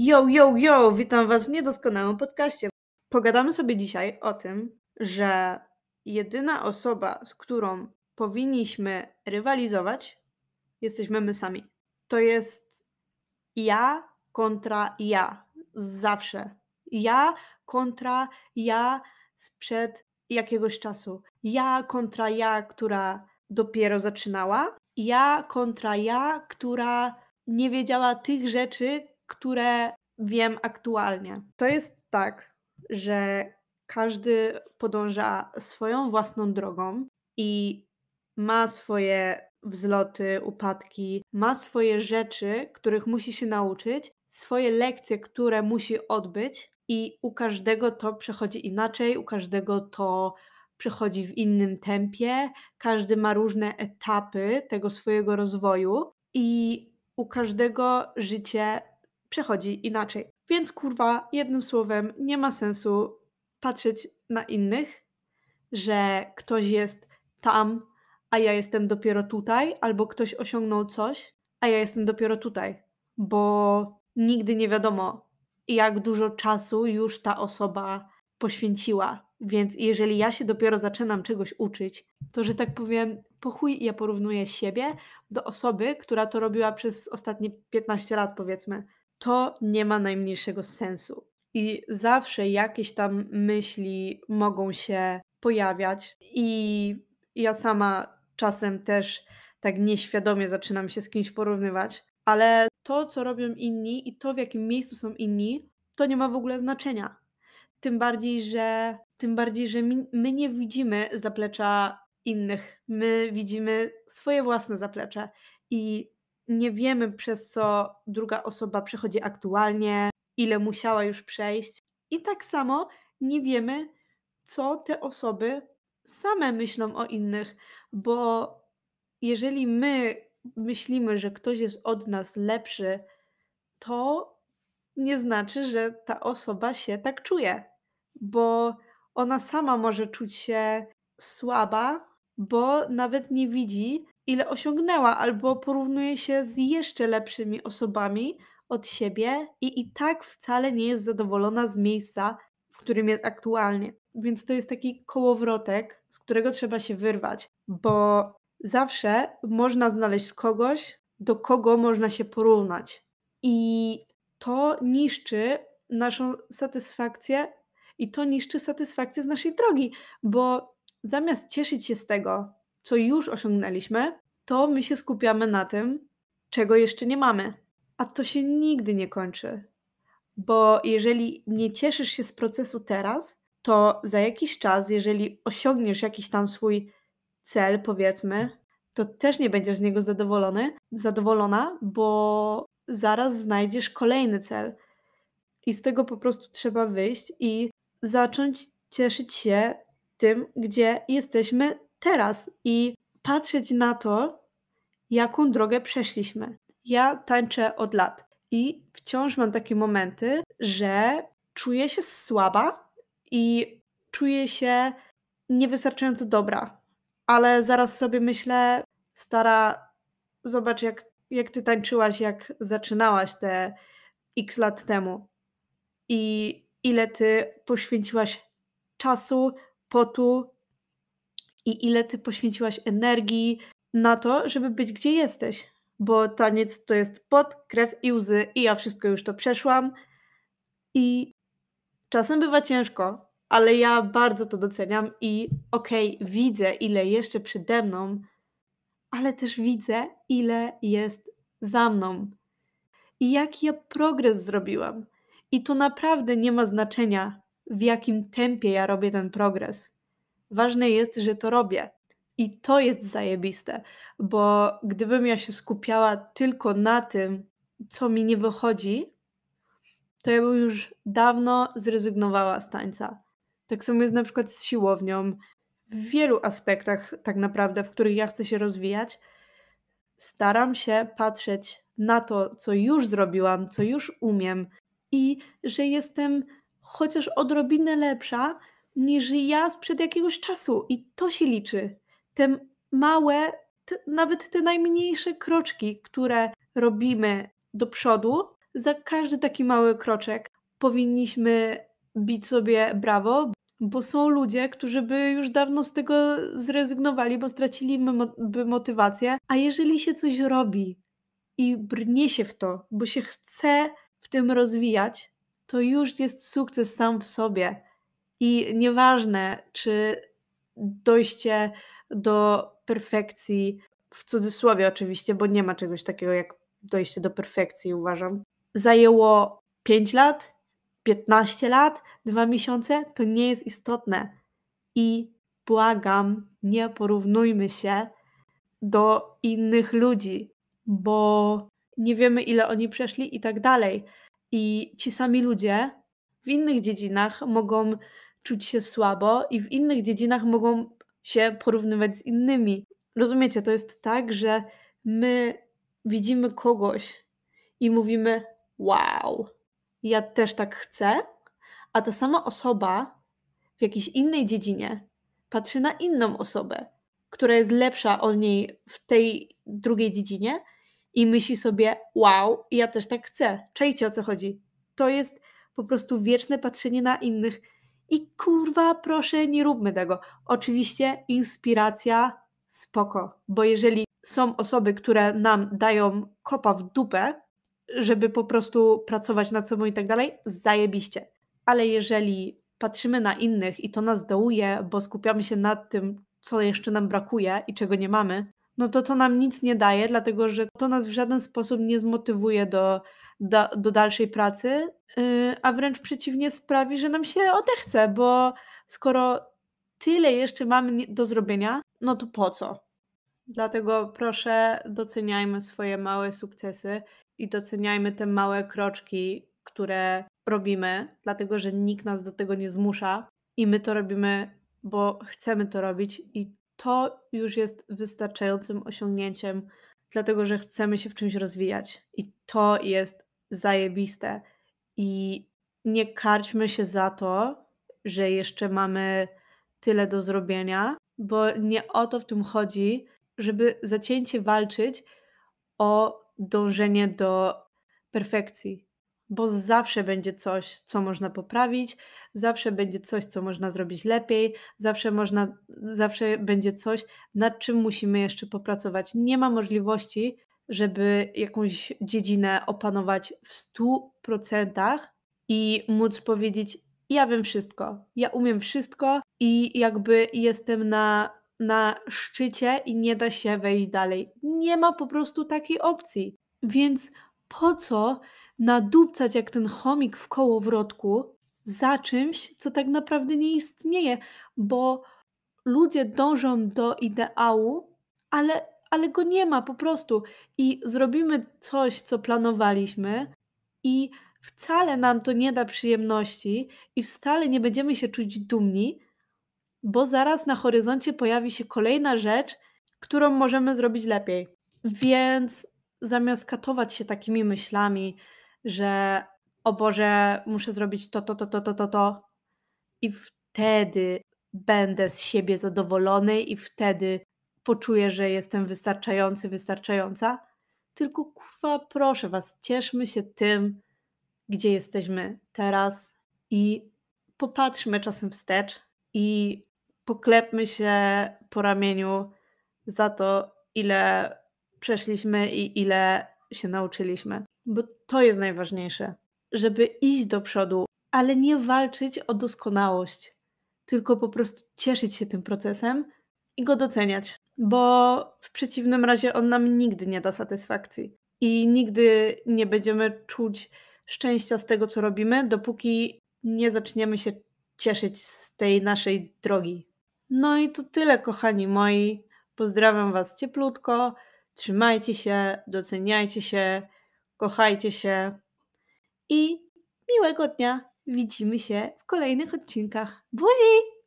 Yo, yo, yo! Witam Was w niedoskonałym podcaście. Pogadamy sobie dzisiaj o tym, że jedyna osoba, z którą powinniśmy rywalizować, jesteśmy my sami. To jest ja kontra ja. Zawsze. Ja kontra ja sprzed jakiegoś czasu. Ja kontra ja, która dopiero zaczynała. Ja kontra ja, która nie wiedziała tych rzeczy, które wiem aktualnie. To jest tak, że każdy podąża swoją własną drogą i ma swoje wzloty, upadki, ma swoje rzeczy, których musi się nauczyć, swoje lekcje, które musi odbyć, i u każdego to przechodzi inaczej, u każdego to przechodzi w innym tempie, każdy ma różne etapy tego swojego rozwoju i u każdego życie przechodzi inaczej. Więc kurwa, jednym słowem, nie ma sensu patrzeć na innych, że ktoś jest tam, a ja jestem dopiero tutaj, albo ktoś osiągnął coś, a ja jestem dopiero tutaj, bo nigdy nie wiadomo, jak dużo czasu już ta osoba poświęciła. Więc jeżeli ja się dopiero zaczynam czegoś uczyć, to że tak powiem, po chuj ja porównuję siebie do osoby, która to robiła przez ostatnie 15 lat, powiedzmy. To nie ma najmniejszego sensu. I zawsze jakieś tam myśli mogą się pojawiać, i ja sama czasem też tak nieświadomie zaczynam się z kimś porównywać, ale to, co robią inni i to, w jakim miejscu są inni, to nie ma w ogóle znaczenia. Tym bardziej, że, tym bardziej, że my, nie widzimy zaplecza innych. My widzimy swoje własne zaplecze i nie wiemy, przez co druga osoba przechodzi aktualnie, ile musiała już przejść. I tak samo nie wiemy, co te osoby same myślą o innych, bo jeżeli my myślimy, że ktoś jest od nas lepszy, to nie znaczy, że ta osoba się tak czuje, bo ona sama może czuć się słaba, bo nawet nie widzi, ile osiągnęła, albo porównuje się z jeszcze lepszymi osobami od siebie i i tak wcale nie jest zadowolona z miejsca, w którym jest aktualnie. Więc to jest taki kołowrotek, z którego trzeba się wyrwać, bo zawsze można znaleźć kogoś, do kogo można się porównać. I to niszczy naszą satysfakcję i to niszczy satysfakcję z naszej drogi, bo zamiast cieszyć się z tego, co już osiągnęliśmy, to my się skupiamy na tym, czego jeszcze nie mamy. A to się nigdy nie kończy. Bo jeżeli nie cieszysz się z procesu teraz, to za jakiś czas, jeżeli osiągniesz jakiś tam swój cel, powiedzmy, to też nie będziesz z niego zadowolony, zadowolona, bo zaraz znajdziesz kolejny cel. I z tego po prostu trzeba wyjść i zacząć cieszyć się tym, gdzie jesteśmy teraz i patrzeć na to, jaką drogę przeszliśmy. Ja tańczę od lat i wciąż mam takie momenty, że czuję się słaba i czuję się niewystarczająco dobra. Ale zaraz sobie myślę, stara, zobacz, jak, jak ty tańczyłaś, jak zaczynałaś te x lat temu. I ile ty poświęciłaś czasu, potu i ile ty poświęciłaś energii na to, żeby być gdzie jesteś. Bo taniec to jest pot, krew i łzy, i ja wszystko już to przeszłam. I czasem bywa ciężko, ale ja bardzo to doceniam i okej, okay, widzę, ile jeszcze przede mną, ale też widzę, ile jest za mną i jaki ja progres zrobiłam. I to naprawdę nie ma znaczenia, w jakim tempie ja robię ten progres. Ważne jest, że to robię. I to jest zajebiste, bo gdybym ja się skupiała tylko na tym, co mi nie wychodzi, to ja bym już dawno zrezygnowała z tańca. Tak samo jest na przykład z siłownią. W wielu aspektach, tak naprawdę, w których ja chcę się rozwijać, staram się patrzeć na to, co już zrobiłam, co już umiem i że jestem chociaż odrobinę lepsza niż ja sprzed jakiegoś czasu. I to się liczy. Te małe, te, nawet te najmniejsze kroczki, które robimy do przodu, za każdy taki mały kroczek powinniśmy bić sobie brawo, bo są ludzie, którzy by już dawno z tego zrezygnowali, bo stracili by motywację. A jeżeli się coś robi i brnie się w to, bo się chce w tym rozwijać, to już jest sukces sam w sobie. I nieważne, czy dojście do perfekcji, w cudzysłowie oczywiście, bo nie ma czegoś takiego jak dojście do perfekcji, uważam, zajęło 5 lat, 15 lat, 2 miesiące, to nie jest istotne. I błagam, nie porównujmy się do innych ludzi, bo nie wiemy, ile oni przeszli i tak dalej. I ci sami ludzie w innych dziedzinach mogą czuć się słabo i w innych dziedzinach mogą się porównywać z innymi. Rozumiecie, to jest tak, że my widzimy kogoś i mówimy: Wow, ja też tak chcę, a ta sama osoba w jakiejś innej dziedzinie patrzy na inną osobę, która jest lepsza od niej w tej drugiej dziedzinie i myśli sobie: Wow, ja też tak chcę. Czajcie o co chodzi. To jest po prostu wieczne patrzenie na innych. I kurwa, proszę, nie róbmy tego. Oczywiście inspiracja spoko, bo jeżeli są osoby, które nam dają kopa w dupę, żeby po prostu pracować nad sobą i tak dalej, zajebiście. Ale jeżeli patrzymy na innych i to nas dołuje, bo skupiamy się nad tym, co jeszcze nam brakuje i czego nie mamy, no to to nam nic nie daje, dlatego że to nas w żaden sposób nie zmotywuje do, do, do dalszej pracy, yy, a wręcz przeciwnie sprawi, że nam się odechce, bo skoro tyle jeszcze mamy do zrobienia, no to po co? Dlatego proszę, doceniajmy swoje małe sukcesy i doceniajmy te małe kroczki, które robimy, dlatego że nikt nas do tego nie zmusza i my to robimy, bo chcemy to robić i to już jest wystarczającym osiągnięciem, dlatego że chcemy się w czymś rozwijać i to jest zajebiste. I nie karćmy się za to, że jeszcze mamy tyle do zrobienia, bo nie o to w tym chodzi, żeby zacięcie walczyć o dążenie do perfekcji, bo zawsze będzie coś, co można poprawić, zawsze będzie coś, co można zrobić lepiej, zawsze można, zawsze będzie coś, nad czym musimy jeszcze popracować. Nie ma możliwości, żeby jakąś dziedzinę opanować w 100% i móc powiedzieć: Ja wiem wszystko, ja umiem wszystko i jakby jestem na na szczycie i nie da się wejść dalej. Nie ma po prostu takiej opcji. Więc po co nadupcać jak ten chomik w kołowrotku za czymś, co tak naprawdę nie istnieje, bo ludzie dążą do ideału, ale, ale go nie ma po prostu. I zrobimy coś, co planowaliśmy, i wcale nam to nie da przyjemności, i wcale nie będziemy się czuć dumni, bo zaraz na horyzoncie pojawi się kolejna rzecz, którą możemy zrobić lepiej. Więc zamiast katować się takimi myślami, że o Boże, muszę zrobić to, to, to, to, to, to, to i wtedy będę z siebie zadowolony i wtedy poczuję, że jestem wystarczający, wystarczająca. Tylko kurwa, proszę was, cieszmy się tym, gdzie jesteśmy teraz i popatrzmy czasem wstecz i poklepmy się po ramieniu za to, ile przeszliśmy i ile się nauczyliśmy. Bo to jest najważniejsze, żeby iść do przodu, ale nie walczyć o doskonałość, tylko po prostu cieszyć się tym procesem i go doceniać, bo w przeciwnym razie on nam nigdy nie da satysfakcji i nigdy nie będziemy czuć szczęścia z tego, co robimy, dopóki nie zaczniemy się cieszyć z tej naszej drogi. No i to tyle, kochani moi. Pozdrawiam Was cieplutko. Trzymajcie się, doceniajcie się, kochajcie się i miłego dnia. Widzimy się w kolejnych odcinkach. Buzi!